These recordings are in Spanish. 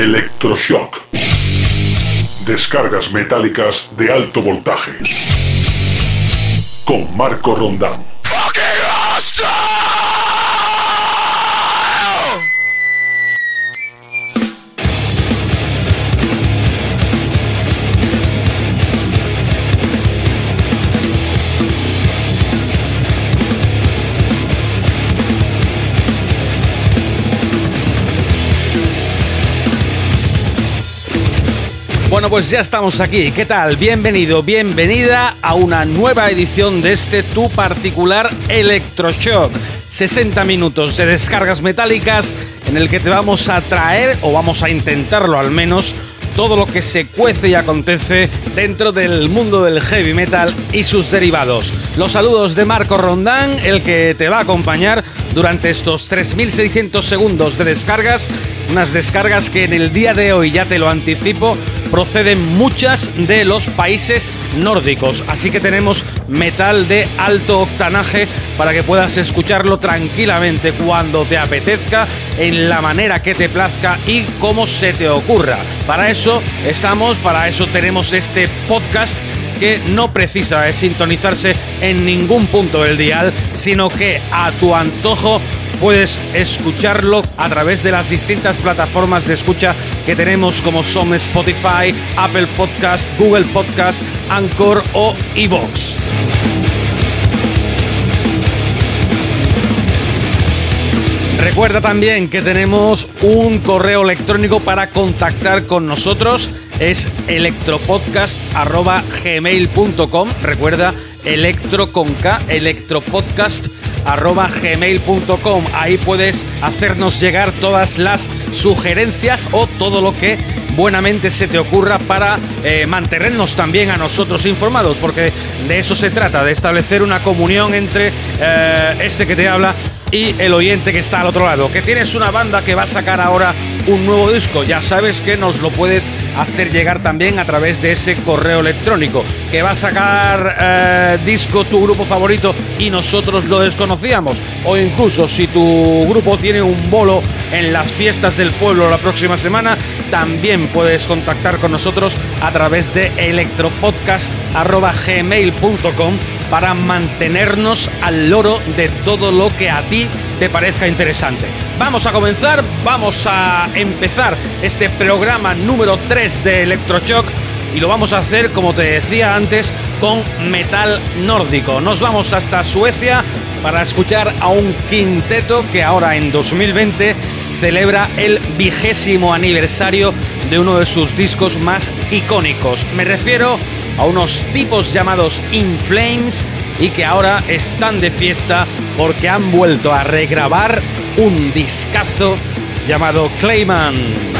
Electroshock. Descargas metálicas de alto voltaje. Con Marco Rondán. Bueno, pues ya estamos aquí. ¿Qué tal? Bienvenido, bienvenida a una nueva edición de este tu particular Electroshock. 60 minutos de descargas metálicas en el que te vamos a traer, o vamos a intentarlo al menos, todo lo que se cuece y acontece dentro del mundo del heavy metal y sus derivados. Los saludos de Marco Rondán, el que te va a acompañar durante estos 3.600 segundos de descargas, unas descargas que en el día de hoy, ya te lo anticipo, proceden muchas de los países nórdicos. Así que tenemos metal de alto octanaje para que puedas escucharlo tranquilamente cuando te apetezca, en la manera que te plazca y como se te ocurra. Para eso estamos, para eso tenemos este podcast que no precisa de sintonizarse en ningún punto del dial, sino que a tu antojo puedes escucharlo a través de las distintas plataformas de escucha que tenemos como son Spotify, Apple Podcast, Google Podcast, Anchor o Evox. Recuerda también que tenemos un correo electrónico para contactar con nosotros. Es electropodcast.gmail.com. Recuerda, electro con K, electropodcast.gmail.com. Ahí puedes hacernos llegar todas las sugerencias o todo lo que buenamente se te ocurra para eh, mantenernos también a nosotros informados, porque de eso se trata, de establecer una comunión entre eh, este que te habla y el oyente que está al otro lado. Que tienes una banda que va a sacar ahora un nuevo disco, ya sabes que nos lo puedes hacer llegar también a través de ese correo electrónico. Que va a sacar eh, disco tu grupo favorito y nosotros lo desconocíamos. O incluso si tu grupo tiene un bolo en las fiestas del pueblo la próxima semana, también puedes contactar con nosotros a través de electropodcast.gmail.com para mantenernos al loro de todo lo que a ti te parezca interesante. Vamos a comenzar, vamos a empezar este programa número 3 de Electroshock y lo vamos a hacer, como te decía antes, con metal nórdico. Nos vamos hasta Suecia para escuchar a un quinteto que ahora en 2020 celebra el vigésimo aniversario de uno de sus discos más icónicos. Me refiero a unos tipos llamados In Flames y que ahora están de fiesta porque han vuelto a regrabar un discazo llamado Clayman.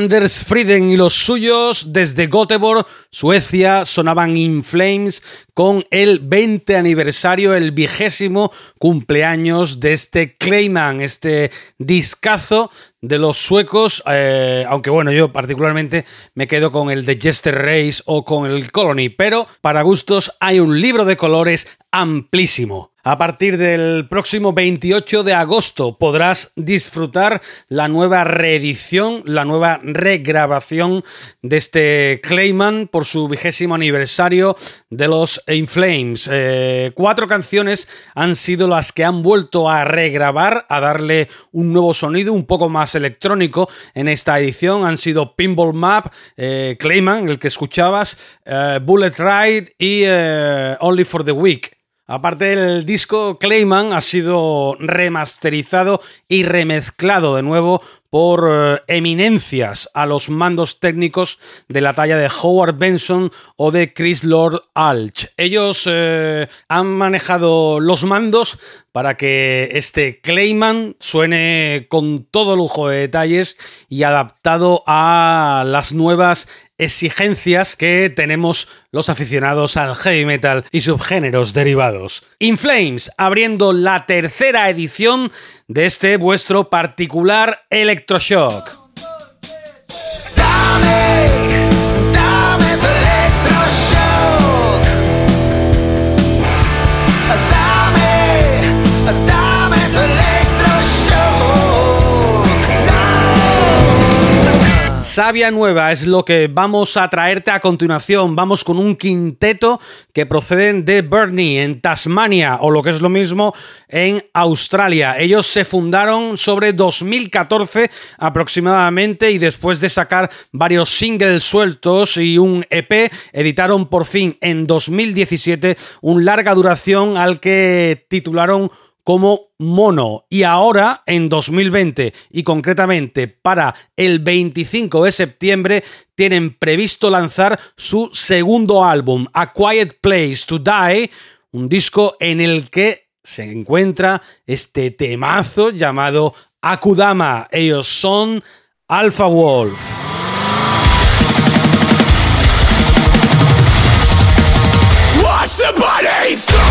Anders Frieden y los suyos desde Göteborg, Suecia, sonaban In Flames con el 20 aniversario, el vigésimo cumpleaños de este Clayman, este discazo de los suecos, eh, aunque bueno, yo particularmente me quedo con el de Jester Race o con el Colony, pero para gustos hay un libro de colores amplísimo. A partir del próximo 28 de agosto podrás disfrutar la nueva reedición, la nueva regrabación de este Clayman por su vigésimo aniversario de los In Flames. Eh, cuatro canciones han sido las que han vuelto a regrabar, a darle un nuevo sonido un poco más electrónico en esta edición. Han sido Pinball Map, eh, Clayman, el que escuchabas, eh, Bullet Ride y Only for the Week. Aparte el disco Clayman ha sido remasterizado y remezclado de nuevo por eh, eminencias a los mandos técnicos de la talla de Howard Benson o de Chris Lord Alch. Ellos eh, han manejado los mandos para que este Clayman suene con todo lujo de detalles y adaptado a las nuevas exigencias que tenemos los aficionados al heavy metal y subgéneros derivados. In Flames, abriendo la tercera edición de este vuestro particular electroshock. Sabia Nueva es lo que vamos a traerte a continuación. Vamos con un quinteto que proceden de Burney, en Tasmania, o lo que es lo mismo, en Australia. Ellos se fundaron sobre 2014 aproximadamente y después de sacar varios singles sueltos y un EP, editaron por fin en 2017 un larga duración al que titularon como mono y ahora en 2020 y concretamente para el 25 de septiembre tienen previsto lanzar su segundo álbum, A Quiet Place to Die, un disco en el que se encuentra este temazo llamado Akudama. Ellos son Alpha Wolf. Watch the bodies!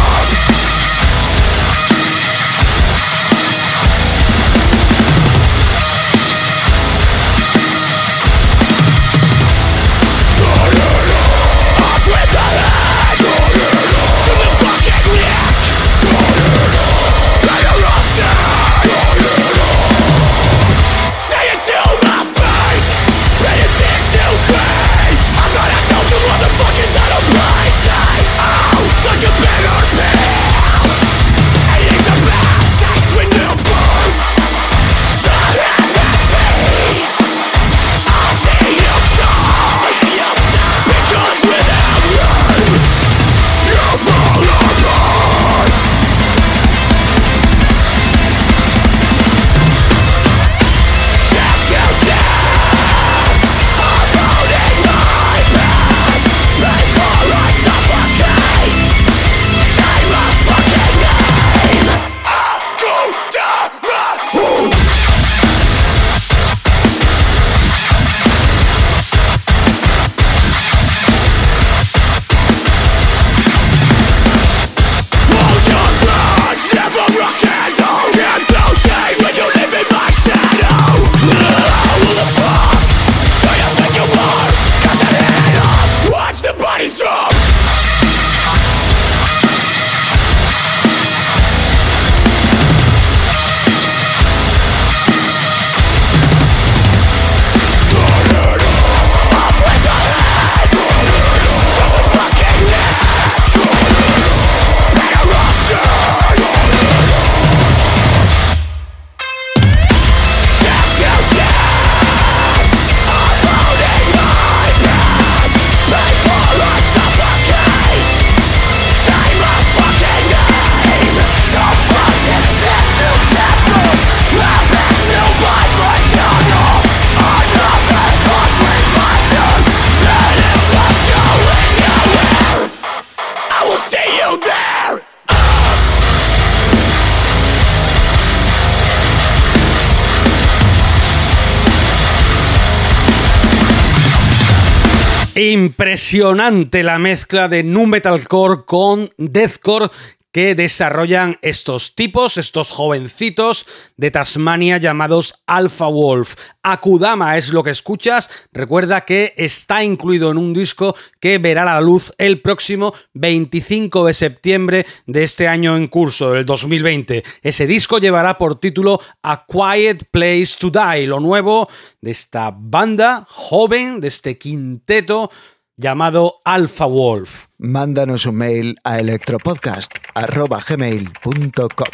Impresionante la mezcla de nu metalcore con deathcore que desarrollan estos tipos, estos jovencitos de Tasmania llamados Alpha Wolf. Akudama es lo que escuchas. Recuerda que está incluido en un disco que verá la luz el próximo 25 de septiembre de este año en curso, del 2020. Ese disco llevará por título A Quiet Place to Die, lo nuevo de esta banda joven, de este quinteto llamado Alpha Wolf. Mándanos un mail a electropodcast.gmail.com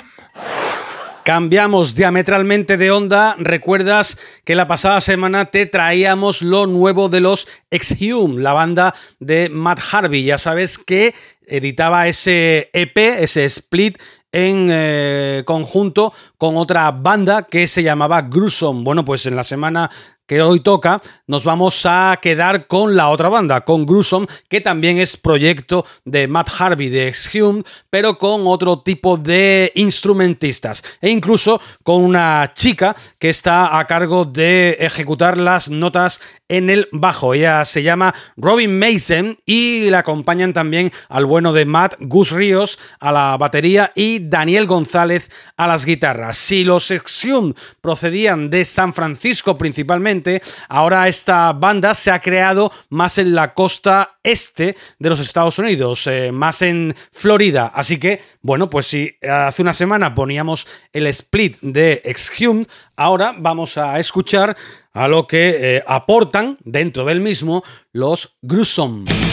Cambiamos diametralmente de onda. Recuerdas que la pasada semana te traíamos lo nuevo de los Exhume, la banda de Matt Harvey. Ya sabes que editaba ese EP, ese split en eh, conjunto con otra banda que se llamaba Gruesome. Bueno, pues en la semana que hoy toca, nos vamos a quedar con la otra banda, con Gruesome, que también es proyecto de Matt Harvey de Exhumed, pero con otro tipo de instrumentistas e incluso con una chica que está a cargo de ejecutar las notas en el bajo. Ella se llama Robin Mason y la acompañan también al bueno de Matt Gus Ríos a la batería y Daniel González a las guitarras. Si los Exhumed procedían de San Francisco principalmente, ahora esta banda se ha creado más en la costa este de los Estados Unidos, eh, más en Florida. Así que, bueno, pues si hace una semana poníamos el split de Exhumed, ahora vamos a escuchar a lo que eh, aportan dentro del mismo los Gruesome.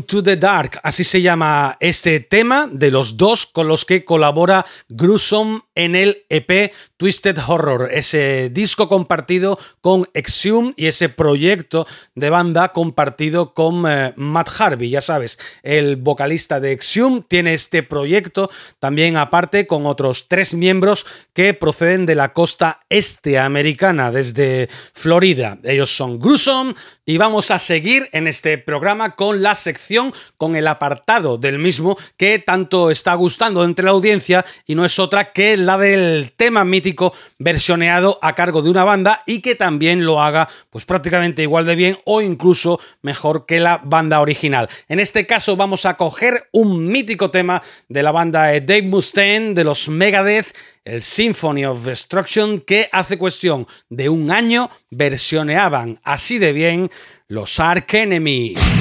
To the Dark, así se llama este tema de los dos con los que colabora Gruesome en el EP Twisted Horror, ese disco compartido con Exhume y ese proyecto de banda compartido con eh, Matt Harvey, ya sabes, el vocalista de Exhume tiene este proyecto también aparte con otros tres miembros que proceden de la costa este americana, desde Florida. Ellos son Gruesome y vamos a seguir en este programa con la sección, con el apartado del mismo que tanto está gustando entre la audiencia y no es otra que la del tema mítico versioneado a cargo de una banda y que también lo haga pues prácticamente igual de bien o incluso mejor que la banda original. En este caso vamos a coger un mítico tema de la banda de Dave Mustaine de los Megadeth, el Symphony of Destruction, que hace cuestión de un año versioneaban así de bien los Ark Enemy.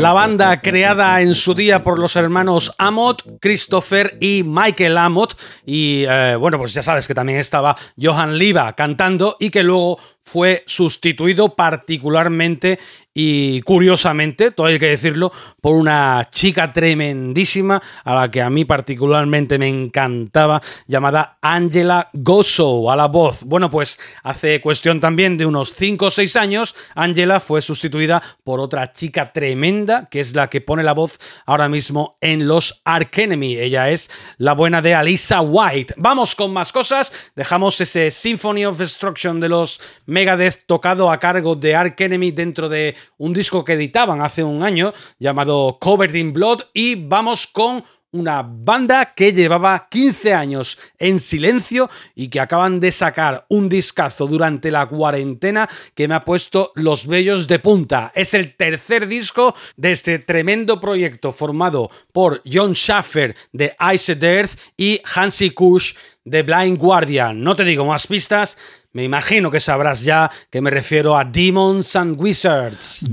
La banda creada en su día por los hermanos Amott, Christopher y Michael Amott. Y eh, bueno, pues ya sabes que también estaba Johan Liva cantando y que luego fue sustituido particularmente y curiosamente, todo hay que decirlo, por una chica tremendísima a la que a mí particularmente me encantaba, llamada Angela Gosso a la voz. Bueno, pues hace cuestión también de unos 5 o 6 años, Angela fue sustituida por otra chica tremenda, que es la que pone la voz ahora mismo en los Ark Enemy. Ella es la buena de Alisa White. Vamos con más cosas, dejamos ese Symphony of Destruction de los Megadeth tocado a cargo de Ark Enemy dentro de un disco que editaban hace un año llamado Covered in Blood y vamos con una banda que llevaba 15 años en silencio y que acaban de sacar un discazo durante la cuarentena que me ha puesto los vellos de punta. Es el tercer disco de este tremendo proyecto formado por John Schaffer de Ice Earth y Hansi Kush de Blind Guardian. No te digo más pistas, me imagino que sabrás ya que me refiero a Demons and Wizards.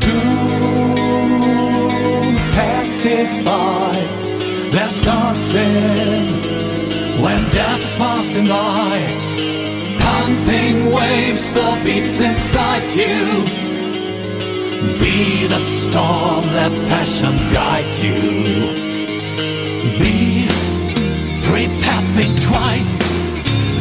There's dancing when death is passing by. Pumping waves, the beats inside you. Be the storm, let passion guide you. Be prepared, think twice.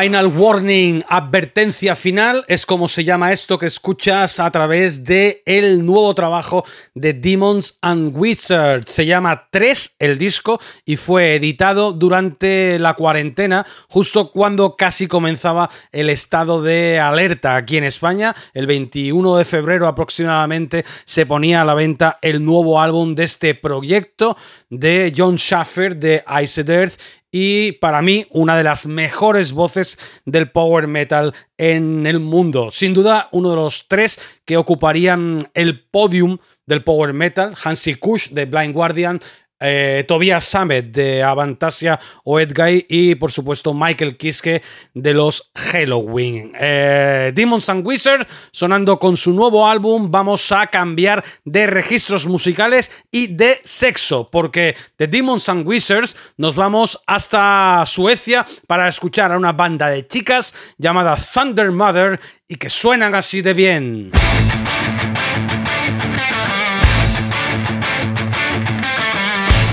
Final Warning, advertencia final, es como se llama esto que escuchas a través de el nuevo trabajo de Demons and Wizards. Se llama 3 el disco y fue editado durante la cuarentena, justo cuando casi comenzaba el estado de alerta aquí en España. El 21 de febrero aproximadamente se ponía a la venta el nuevo álbum de este proyecto de John Schaffer de Iced Earth y para mí una de las mejores voces del power metal en el mundo. Sin duda, uno de los tres que ocuparían el podium del power metal, Hansi Kush de Blind Guardian, eh, Tobias Sammet de Avantasia o Edguy y por supuesto Michael Kiske de los Halloween. Eh, Demons and Wizards sonando con su nuevo álbum vamos a cambiar de registros musicales y de sexo porque de Demons and Wizards nos vamos hasta Suecia para escuchar a una banda de chicas llamada Thunder Mother y que suenan así de bien.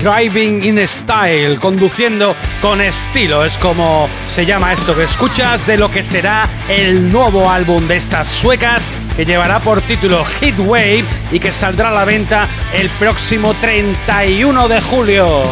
Driving in Style, conduciendo con estilo, es como se llama esto que escuchas de lo que será el nuevo álbum de estas suecas que llevará por título Hit Wave y que saldrá a la venta el próximo 31 de julio.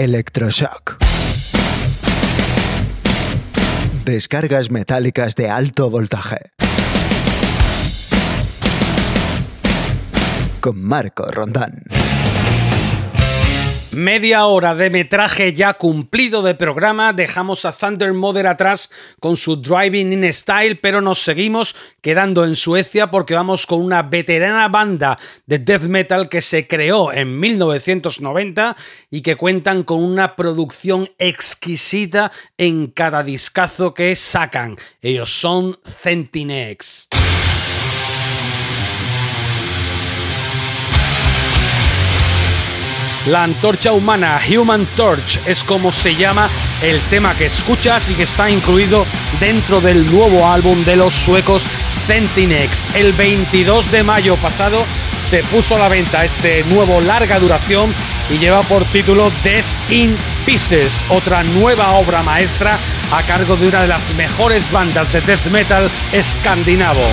Electroshock. Descargas metálicas de alto voltaje. Con Marco Rondán. Media hora de metraje ya cumplido de programa, dejamos a Thunder Mother atrás con su Driving in Style, pero nos seguimos quedando en Suecia porque vamos con una veterana banda de death metal que se creó en 1990 y que cuentan con una producción exquisita en cada discazo que sacan. Ellos son Centinex. La antorcha humana, Human Torch, es como se llama el tema que escuchas y que está incluido dentro del nuevo álbum de los suecos Centinex. El 22 de mayo pasado se puso a la venta este nuevo larga duración y lleva por título Death in Pieces, otra nueva obra maestra a cargo de una de las mejores bandas de death metal escandinavo.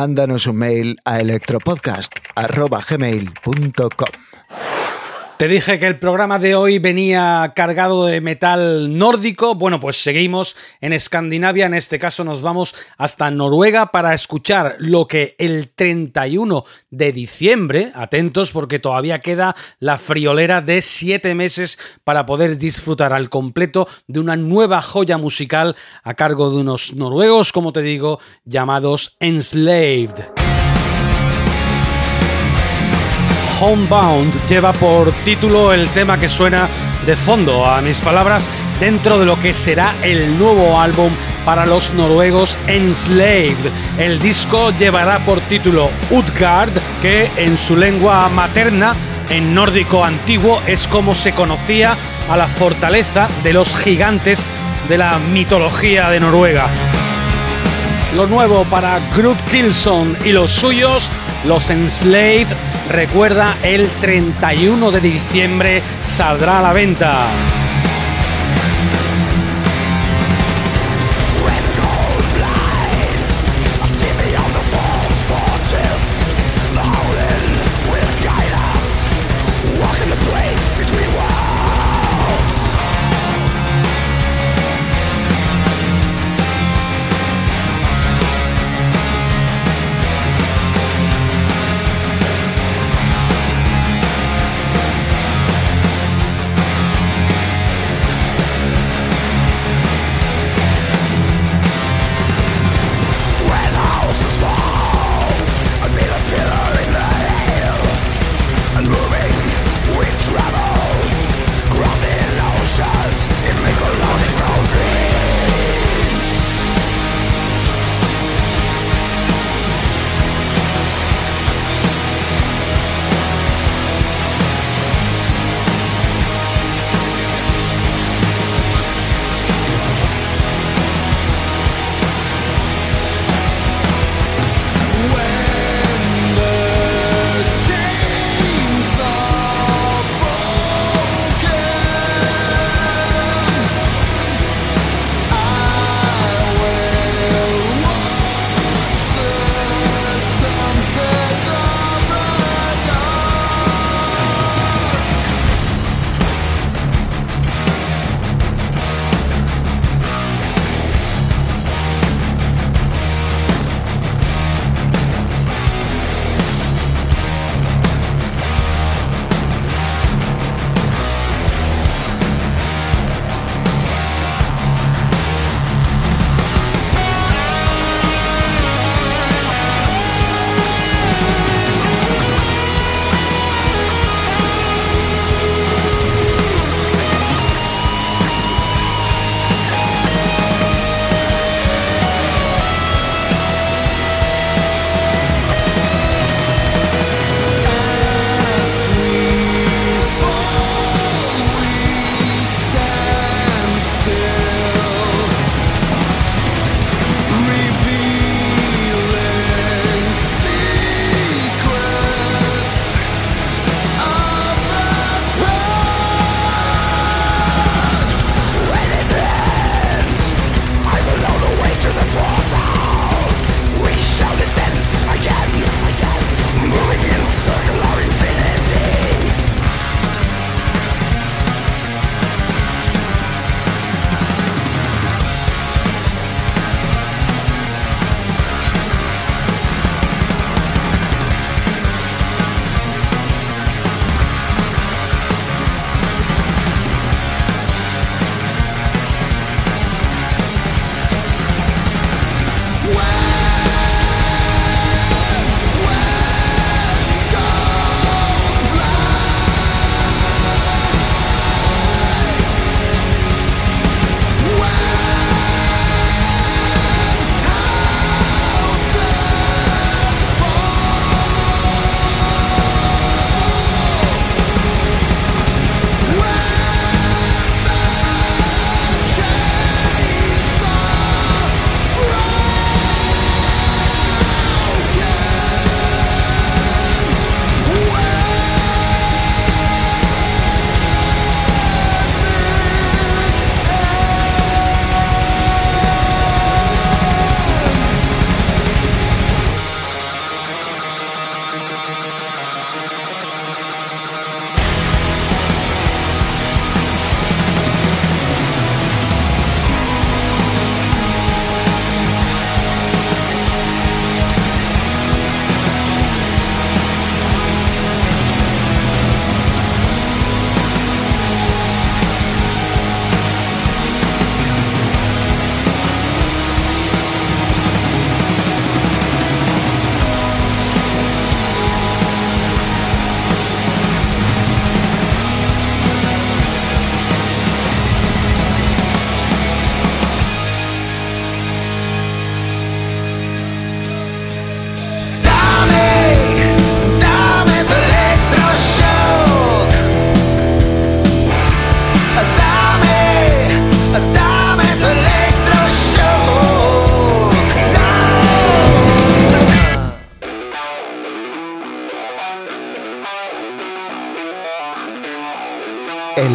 Mándanos un mail a electropodcast.gmail.com te dije que el programa de hoy venía cargado de metal nórdico. Bueno, pues seguimos en Escandinavia. En este caso nos vamos hasta Noruega para escuchar lo que el 31 de diciembre, atentos porque todavía queda la friolera de siete meses para poder disfrutar al completo de una nueva joya musical a cargo de unos noruegos, como te digo, llamados Enslaved. Homebound lleva por título el tema que suena de fondo a mis palabras dentro de lo que será el nuevo álbum para los noruegos Enslaved. El disco llevará por título Utgard, que en su lengua materna, en nórdico antiguo, es como se conocía a la fortaleza de los gigantes de la mitología de Noruega. Lo nuevo para Groot Kilson y los suyos, los Enslaved Recuerda, el 31 de diciembre saldrá a la venta.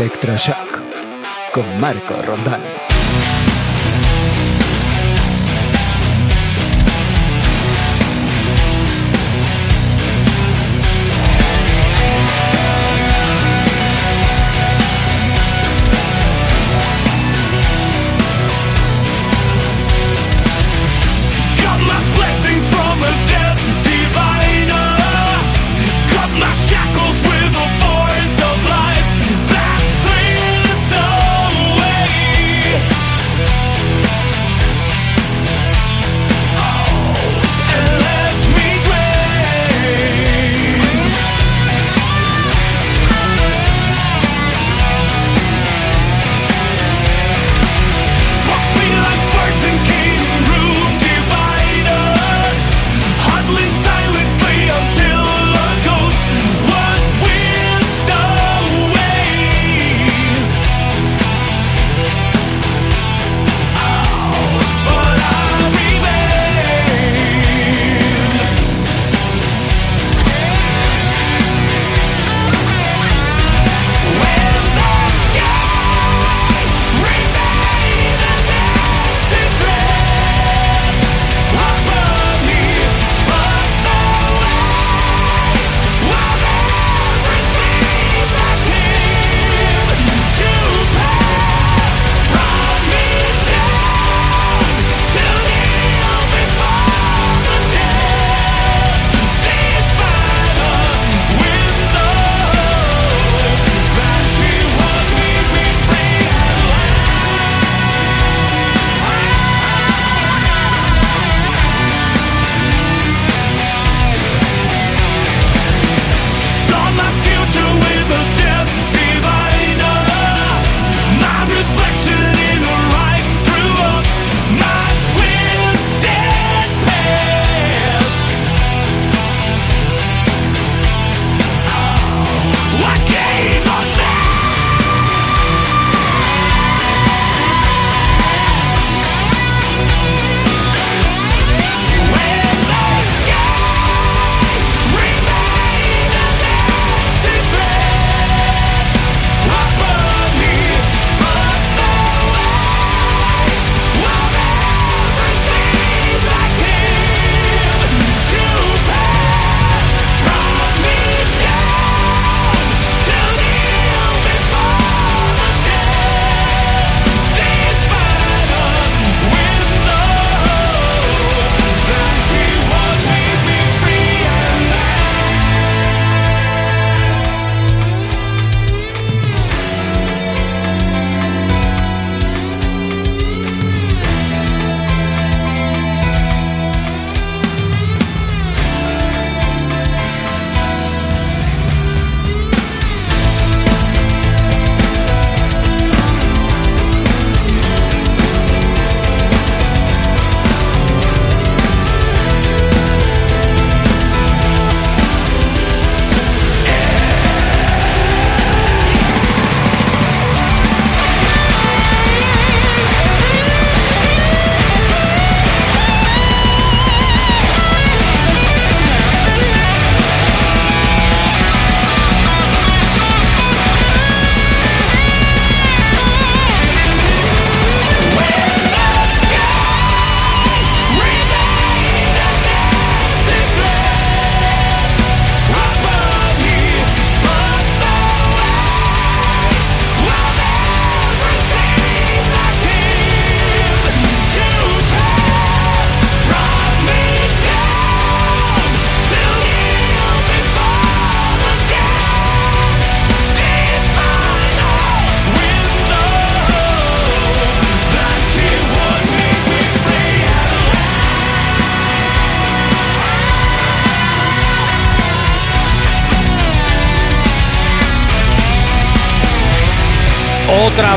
Electroshock con Marco Rondán.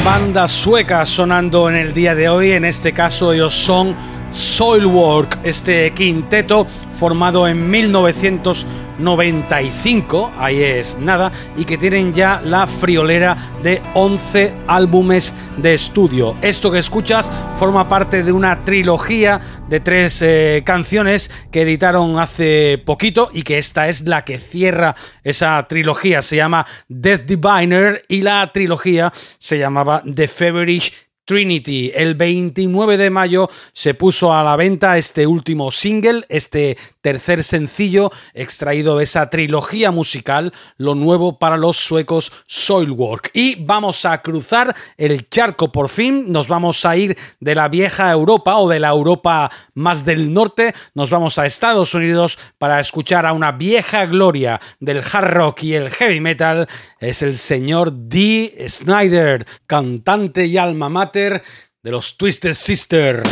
Banda sueca sonando en el día de hoy, en este caso ellos son Soilwork, este quinteto formado en 1900 95, ahí es nada, y que tienen ya la friolera de 11 álbumes de estudio. Esto que escuchas forma parte de una trilogía de tres eh, canciones que editaron hace poquito y que esta es la que cierra esa trilogía. Se llama Death Diviner y la trilogía se llamaba The Feverish Trinity. El 29 de mayo se puso a la venta este último single, este tercer sencillo extraído de esa trilogía musical, lo nuevo para los suecos Soilwork. Y vamos a cruzar el charco por fin, nos vamos a ir de la vieja Europa o de la Europa más del norte, nos vamos a Estados Unidos para escuchar a una vieja gloria del hard rock y el heavy metal, es el señor Dee Snyder, cantante y alma mater de los Twisted Sister.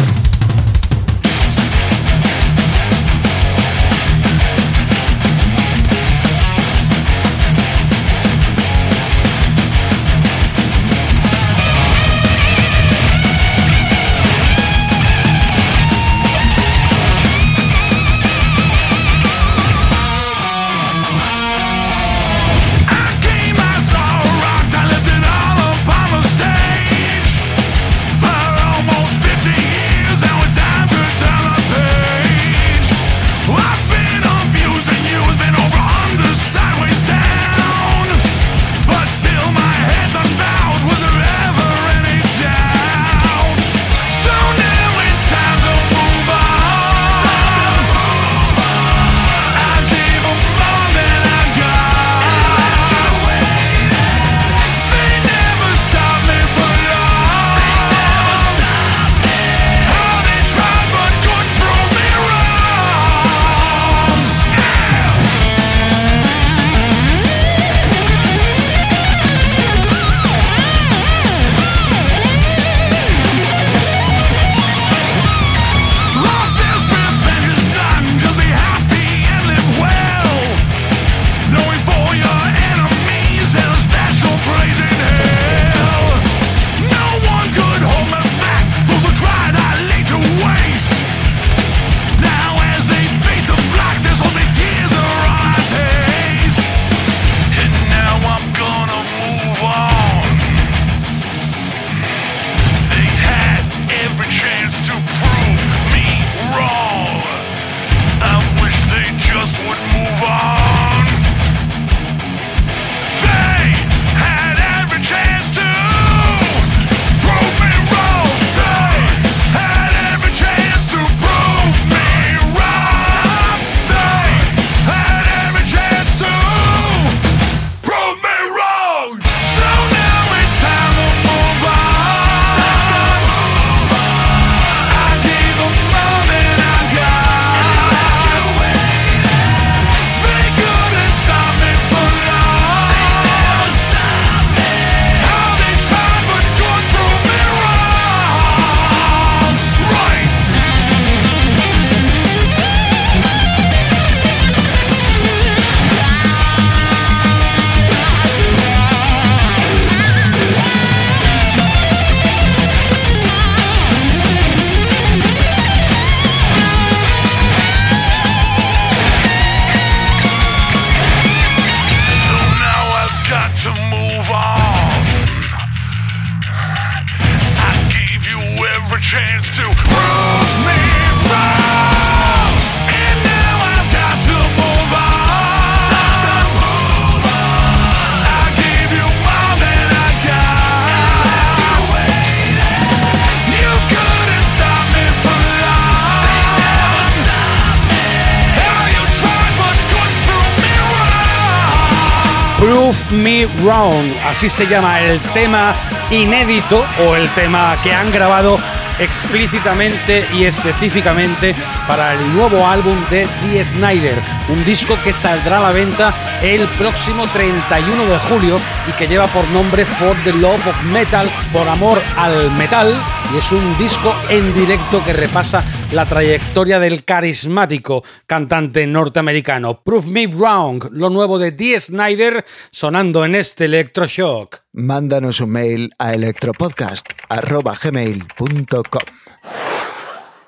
Wrong, así se llama el tema inédito o el tema que han grabado explícitamente y específicamente para el nuevo álbum de Dee Snyder, un disco que saldrá a la venta el próximo 31 de julio y que lleva por nombre For the Love of Metal, por amor al metal, y es un disco en directo que repasa la trayectoria del carismático cantante norteamericano. Prove Me Wrong, lo nuevo de Dee Snyder sonando en este Electroshock. Mándanos un mail a electropodcast.gmail.com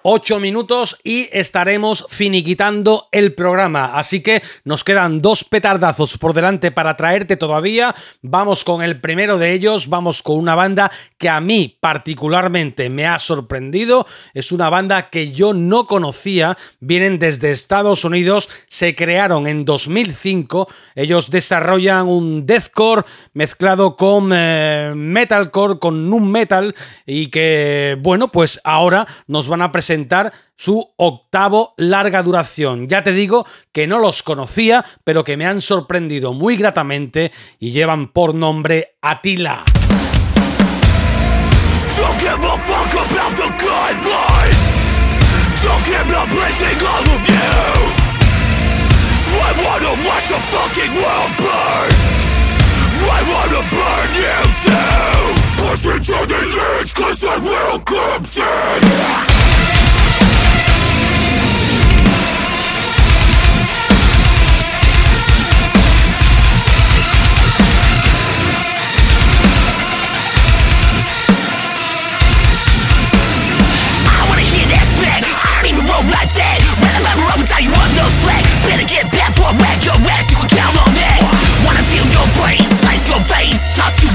8 minutos y estaremos finiquitando el programa. Así que nos quedan dos petardazos por delante para traerte todavía. Vamos con el primero de ellos, vamos con una banda que a mí particularmente me ha sorprendido. Es una banda que yo no conocía, vienen desde Estados Unidos, se crearon en 2005. Ellos desarrollan un deathcore mezclado con eh, metalcore, con nu metal y que, bueno, pues ahora nos van a presentar su octavo larga duración. Ya te digo que no los conocía, pero que me han sorprendido muy gratamente y llevan por nombre Atila. Better get back for a wreck your ass, you can count on that. Wanna feel your brain, slice your veins. Toss you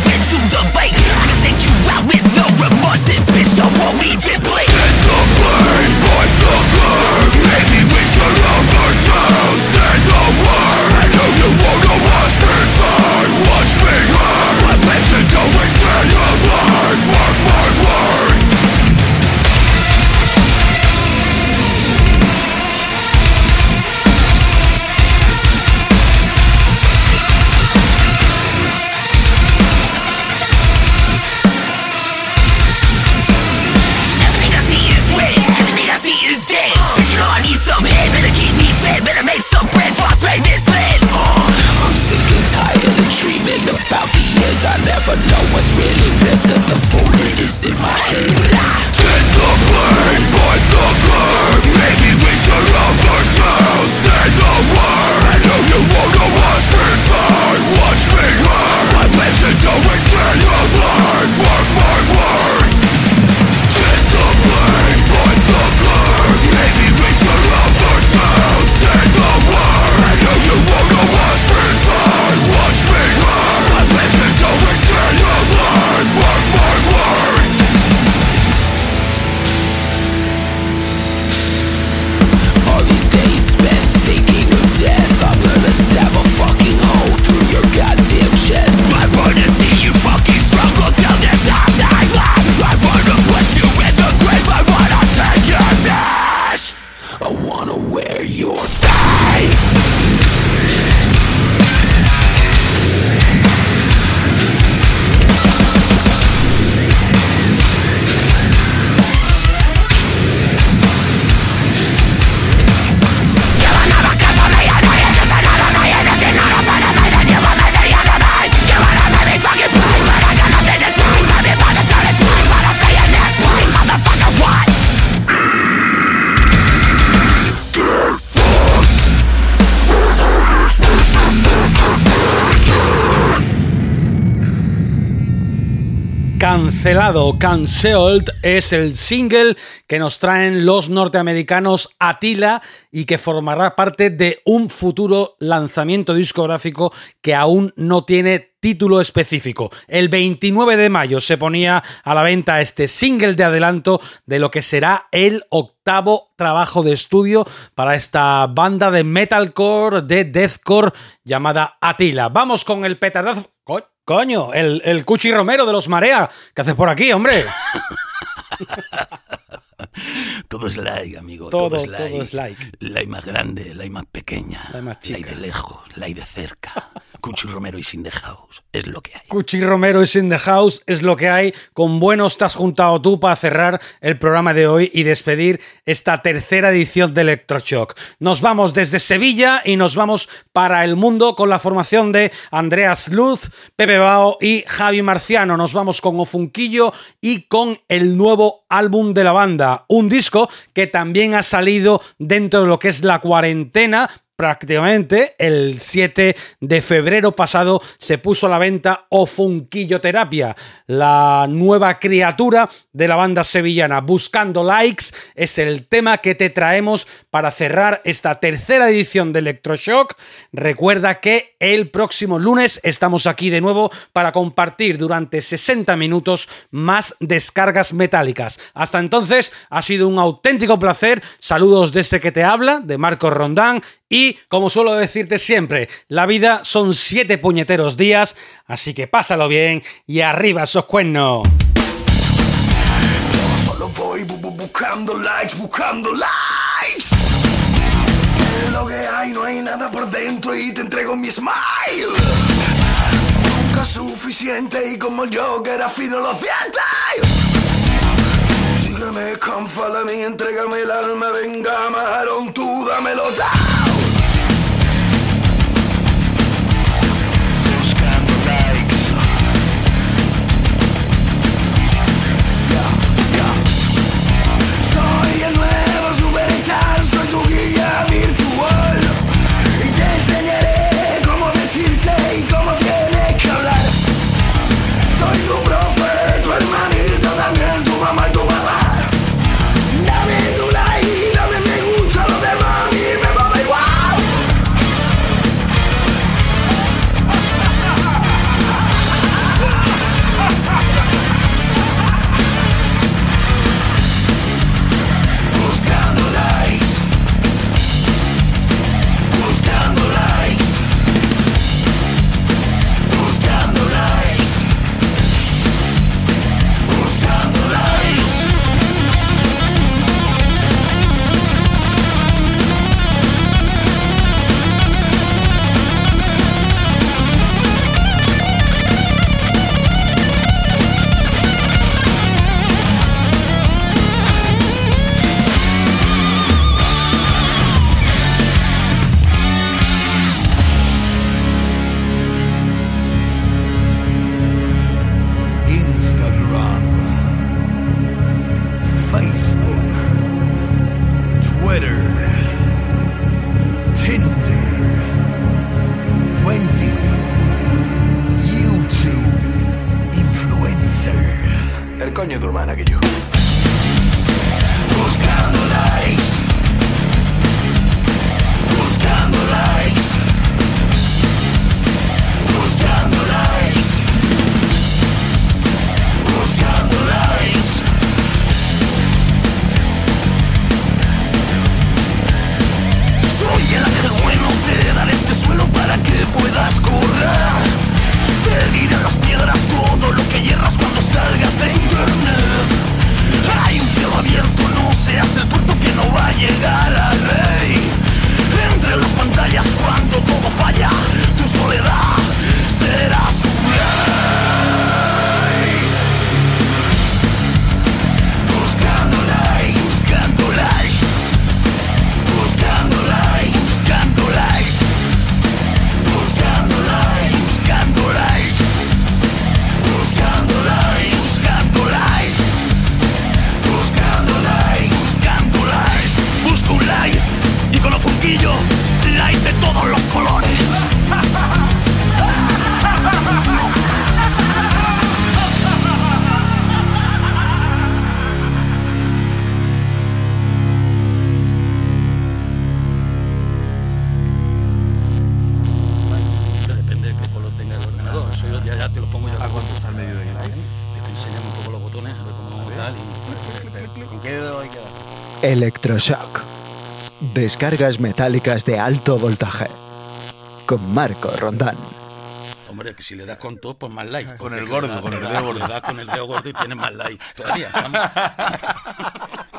Cancelado, Cancelled es el single que nos traen los norteamericanos Atila y que formará parte de un futuro lanzamiento discográfico que aún no tiene título específico. El 29 de mayo se ponía a la venta este single de adelanto de lo que será el octavo trabajo de estudio para esta banda de metalcore, de deathcore llamada Atila. Vamos con el petardazo. Co- Coño, el, el Cuchi Romero de los Marea. ¿Qué haces por aquí, hombre? Todo es like, amigo. Todo, Todo, es todo like. es like. Like más grande, like más pequeña. Like más chica. Like de lejos, like de cerca. Cuchi Romero y Sin the House. Es lo que hay. Cuchi Romero es in the house, es lo que hay. Con buenos te has juntado tú para cerrar el programa de hoy y despedir esta tercera edición de Electroshock. Nos vamos desde Sevilla y nos vamos para el mundo con la formación de Andreas Luz, Pepe Bao y Javi Marciano. Nos vamos con Ofunquillo y con el nuevo álbum de la banda. Un disco que también ha salido dentro de lo que es la cuarentena prácticamente el 7 de febrero pasado se puso a la venta Ofunquilloterapia, la nueva criatura de la banda sevillana. Buscando likes es el tema que te traemos para cerrar esta tercera edición de Electroshock. Recuerda que el próximo lunes estamos aquí de nuevo para compartir durante 60 minutos más descargas metálicas. Hasta entonces ha sido un auténtico placer. Saludos desde que te habla, de Marco Rondán y, como suelo decirte siempre, la vida son siete puñeteros días, así que pásalo bien y arriba esos cuernos. Solo voy bu- bu- buscando likes, buscando likes. Lo que hay, no hay nada por dentro y te entrego mi smile. Nunca suficiente y como yo que era fino los dientes. Sígueme, come follow me, entrégame el alma, venga, marón, tú dámelo down. Te diré a las piedras todo lo que hierras cuando salgas de internet Hay un cielo abierto, no seas el tuerto que no va a llegar al rey. Entre las pantallas cuando todo falla, tu soledad será su ley Electroshock. Descargas metálicas de alto voltaje. Con Marco Rondán. Hombre, que si le das con todo, pues más like. Con el gordo, con el dedo gordo. Le das con el dedo gordo y tienes más like todavía.